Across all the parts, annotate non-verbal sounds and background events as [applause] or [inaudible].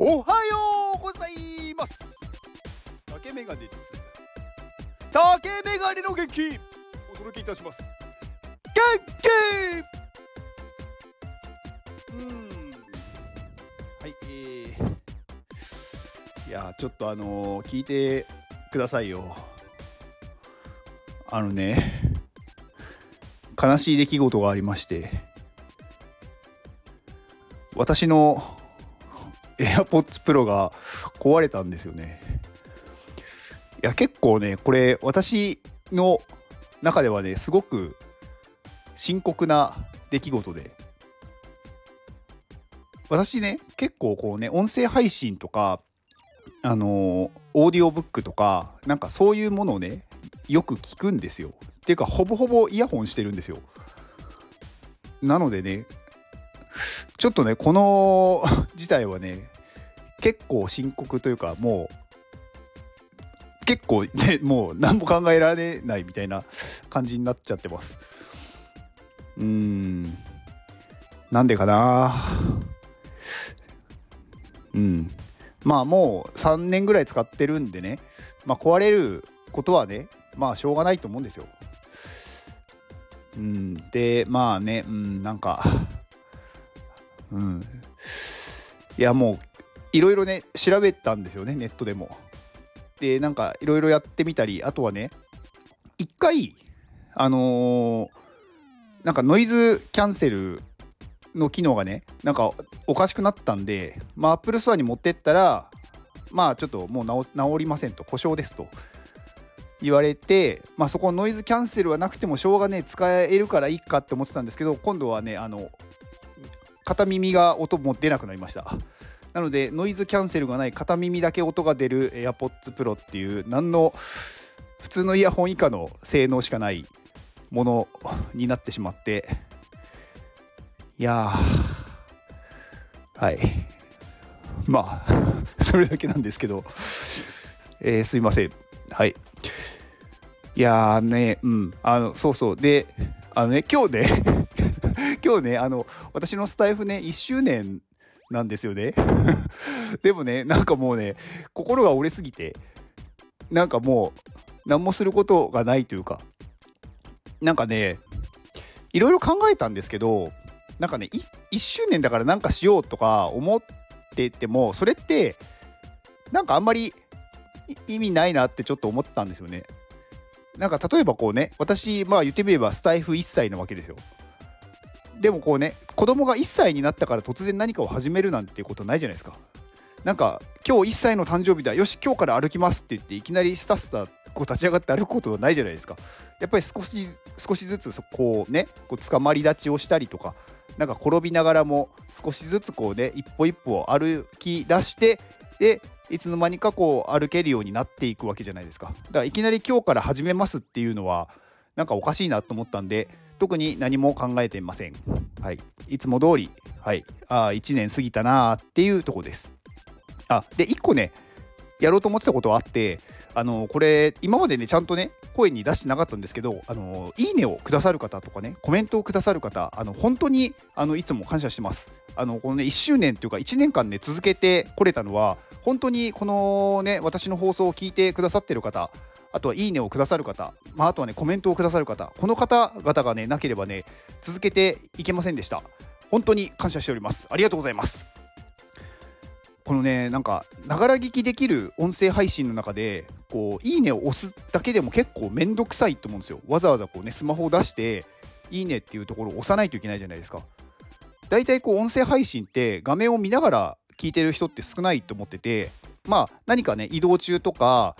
おはようございます。竹メガネです。竹メガネの元気。お届けいたします。元気。うん。はいえー、いやちょっとあのー、聞いてくださいよ。あのね悲しい出来事がありまして。私の AirPods Pro が壊れたんですよね。いや結構ねこれ私の中ではねすごく深刻な出来事で。私ね結構こうね音声配信とかあのオーディオブックとかなんかそういうものをねよく聞くんですよ。っていうかほぼほぼイヤホンしてるんですよ。なのでねちょっとねこの [laughs] 事態はね結構深刻というかもう結構ねもう何も考えられないみたいな感じになっちゃってます。うーん。なんでかな。うん。まあもう3年ぐらい使ってるんでね。まあ壊れることはねまあしょうがないと思うんですよ。うん、でまあね、うん、なんか、うん、いやもういろいろね調べたんですよねネットでも。でなんかいろいろやってみたりあとはね一回あのー、なんかノイズキャンセルの機能がねなんかおかしくなったんでまあ Apple Store に持ってったらまあちょっともう治りませんと故障ですと言われて、まあ、そこノイズキャンセルはなくてもしょうがね使えるからいいかって思ってたんですけど今度はねあの片耳が音も出なくなりましたなのでノイズキャンセルがない片耳だけ音が出る AirPods Pro っていう何の普通のイヤホン以下の性能しかないものになってしまって。いやはい。まあ [laughs] それだけなんですけど、えー、すいません。はい。いやーね、うん、あの、そうそう。で、あのね、今日ね [laughs] 今日ね、あの、私のスタイフね、1周年なんですよね [laughs] でもね、なんかもうね、心が折れすぎて、なんかもう、何もすることがないというか、なんかね、いろいろ考えたんですけど、なんかね、1周年だからなんかしようとか思ってても、それって、なんかあんまり意味ないなってちょっと思ったんですよね。なんか例えばこうね私まあ言ってみればスタイフ1歳なわけですよでもこうね子供が1歳になったから突然何かを始めるなんていうことないじゃないですか。なんか今日1歳の誕生日だ。よし今日から歩きますって言っていきなりスタスタこう立ち上がって歩くことはないじゃないですか。やっぱり少し少しずつこうねこう捕まり立ちをしたりとかなんか転びながらも少しずつこうね一歩一歩歩き出してでいつの間にかこう歩けるようになっていくわけじゃないですか。だからいきなり今日から始めますっていうのはなんかおかしいなと思ったんで特に何も考えていません。はい。いつも通りはい。ああ1年過ぎたなっていうとこです。あで1個ねやろうと思ってたことはあってあのこれ今までねちゃんとね声に出してなかったんですけどあのいいねをくださる方とかねコメントをくださる方あの本当にあのいつも感謝してます。あのこのね1周年というか1年間ね続けてこれたのは本当にこのね私の放送を聞いてくださってる方あとはいいねをくださる方、まあ、あとはねコメントをくださる方この方々がねなければね続けていけませんでした。本当に感謝しております。ありがとうございます。このねなんかながら聞きできる音声配信の中でこういいねを押すだけでも結構めんどくさいと思うんですよ。わざわざこうねスマホを出していいねっていうところを押さないといけないじゃないですか。だいたいこう音声配信って画面を見ながら聞いてる人って少ないと思っててまあ何かね移動中とか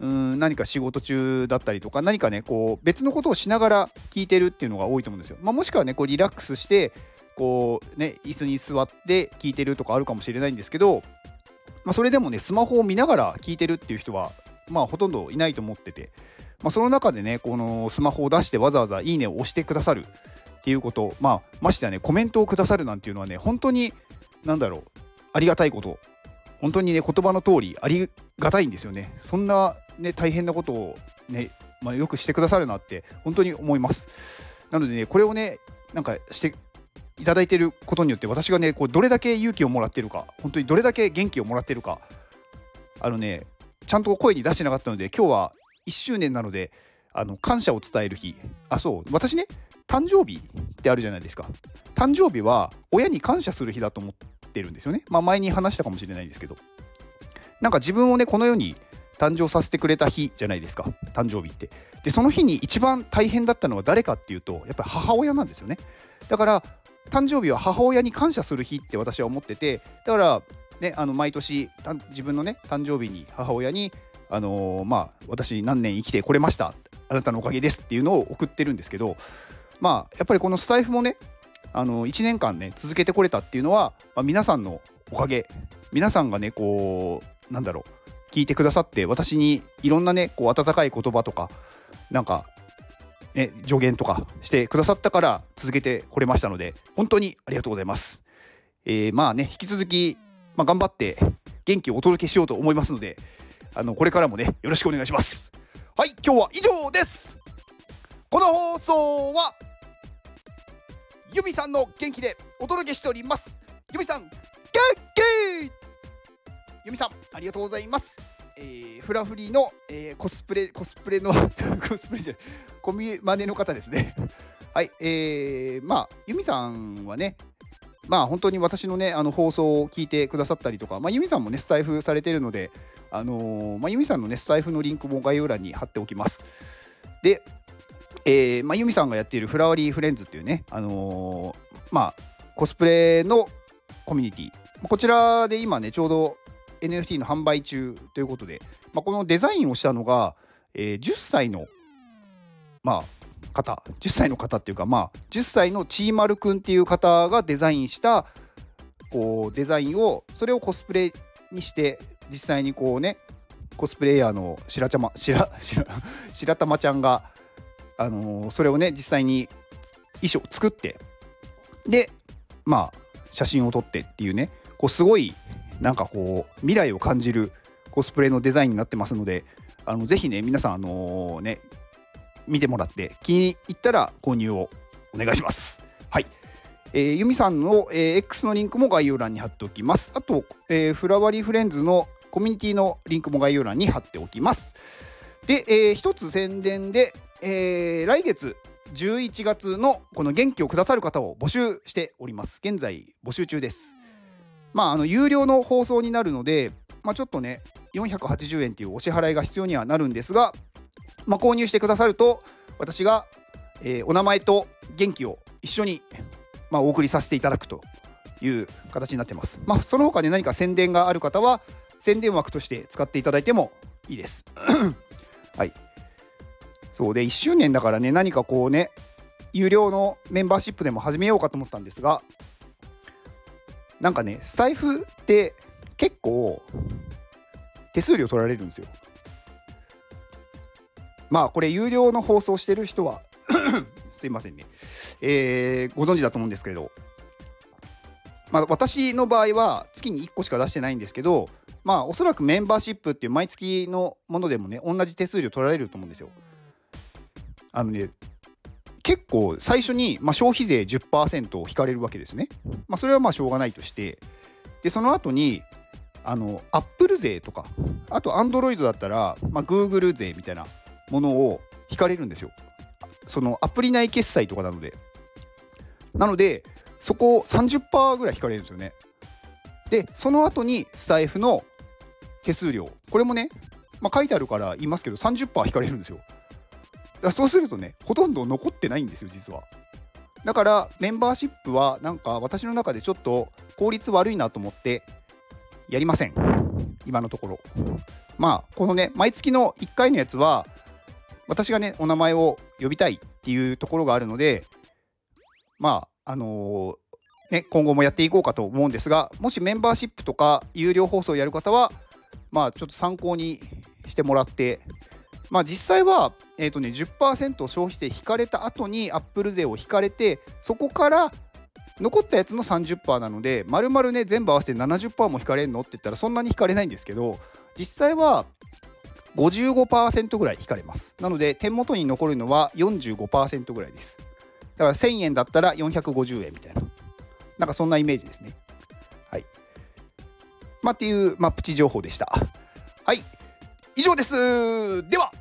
うん何か仕事中だったりとか何かねこう別のことをしながら聞いてるっていうのが多いと思うんですよ。まあ、もしくはねこうリラックスしてこうね椅子に座って聞いてるとかあるかもしれないんですけど、まあ、それでもねスマホを見ながら聞いてるっていう人はまあほとんどいないと思ってて、まあ、その中でねこのスマホを出してわざわざ「いいね」を押してくださるっていうことまあましてやねコメントをくださるなんていうのはね本当に何だろうありがたいこと、本当にね、言葉の通りありがたいんですよね。そんなね、大変なことをね、まあ、よくしてくださるなって、本当に思います。なのでね、これをね、なんかしていただいてることによって私がねこうどれだけ勇気をもらってるか本当にどれだけ元気をもらってるかあのねちゃんと声に出してなかったので今日は1周年なのであの感謝を伝える日。あそう私ね誕生日ってあるじゃないですか。誕生日は親に感謝する日だと思ってるんですよね。まあ前に話したかもしれないんですけど。なんか自分をねこの世に誕生させてくれた日じゃないですか。誕生日って。でその日に一番大変だったのは誰かっていうとやっぱり母親なんですよね。だから誕生日は母親に感謝する日って私は思っててだからねあの毎年自分のね誕生日に母親にあのー、まあ私何年生きてこれましたあなたのおかげですっていうのを送ってるんですけどまあやっぱりこのスタイフもねあの1年間ね続けてこれたっていうのは、まあ、皆さんのおかげ。皆さんがねこうなんだろう聞いてくださって私にいろんなねこう温かい言葉とかなんかね助言とかしてくださったから続けてこれましたので本当にありがとうございます。えー、まあね引き続き、まあ、頑張って元気をお届けしようと思いますのであのこれからもねよろしくお願いします。はい今日は以上ですこの放送はユミさんの元気でお届けしておりますユミさん元気ユミさんありがとうございますえー、フラフリーの、えー、コスプレコスプレの [laughs] コスプレじゃないコミマネの方ですね。[laughs] はいえー、まあユミさんはねまあ本当に私のねあの放送を聞いてくださったりとか、まあ、ユミさんもねスタイフされてるのであのー、まあ、ユミさんのねスタイフのリンクも概要欄に貼っておきます。でえーまあ、ユミさんがやっているフラワリーフレンズっていうね、あのー、まあ、コスプレのコミュニティ。こちらで今ねちょうど NFT の販売中ということで、まあ、このデザインをしたのが、えー、10歳の、まあ、方10歳の方っていうか、まあ、10歳のちーまるくんっていう方がデザインしたこうデザインをそれをコスプレにして実際にこうねコスプレイヤーの白玉白白白玉ちゃんがあのー、それをね実際に衣装作ってでまあ写真を撮ってっていうねこうすごいなんかこう未来を感じるコスプレのデザインになってますのであのぜひね皆さんあのー、ね見てもらって気に入ったら購入をお願いします。はい。えー、ユミさんの、えー、X のリンクも概要欄に貼っておきます。あと、えー、フラワリーフレンズのコミュニティのリンクも概要欄に貼っておきます。で、えー、一つ宣伝で、えー、来月11月のこの元気をくださる方を募集しております。現在募集中です。まあ、あの有料の放送になるので、まあ、ちょっとね、480円というお支払いが必要にはなるんですが、まあ、購入してくださると、私が、えー、お名前と元気を一緒に、まあ、お送りさせていただくという形になってます。まあ、その他で何か宣伝がある方は、宣伝枠として使っていただいてもいいです。[clears throat] はい。そうで1周年だからね何かこうね有料のメンバーシップでも始めようかと思ったんですがなんかねスタイフって結構手数料取られるんですよ。まあこれ有料の放送してる人は [coughs] すいませんね、えー、ご存知だと思うんですけどまあ私の場合は月に1個しか出してないんですけどまあおそらくメンバーシップっていう毎月のものでもね同じ手数料取られると思うんですよ。あのね結構最初に、まあ、消費税10%を引かれるわけですね。まあ、それはまあしょうがないとしてでその後にあのアップル税とかあとアンドロイドだったら、まあ、Google 税みたいなものを引かれるんですよ。そのアプリ内決済とかなので。なのでそこを30%ぐらい引かれるんですよね。でその後にスタイフの手数料これもね、まあ、書いてあるから言いますけど30%引かれるんですよ。だそうするとねほとんど残ってないんですよ実は。だからメンバーシップはなんか私の中でちょっと効率悪いなと思ってやりません。今のところ。まあこのね毎月の1回のやつは私がねお名前を呼びたいっていうところがあるのでまああのー、ね今後もやっていこうかと思うんですがもしメンバーシップとか有料放送をやる方はまあちょっと参考にしてもらってまあ実際はえーとね、10%消費税引かれた後にアップル税を引かれてそこから残ったやつの30%なので丸々ね全部合わせて70%も引かれるの？って言ったらそんなに引かれないんですけど実際は55%ぐらい引かれます。なので手元に残るのは45%ぐらいです。だから1000円だったら450円みたいな。なんかそんなイメージですね。はい。まあっていうまあプチ情報でした。はい。以上です。では。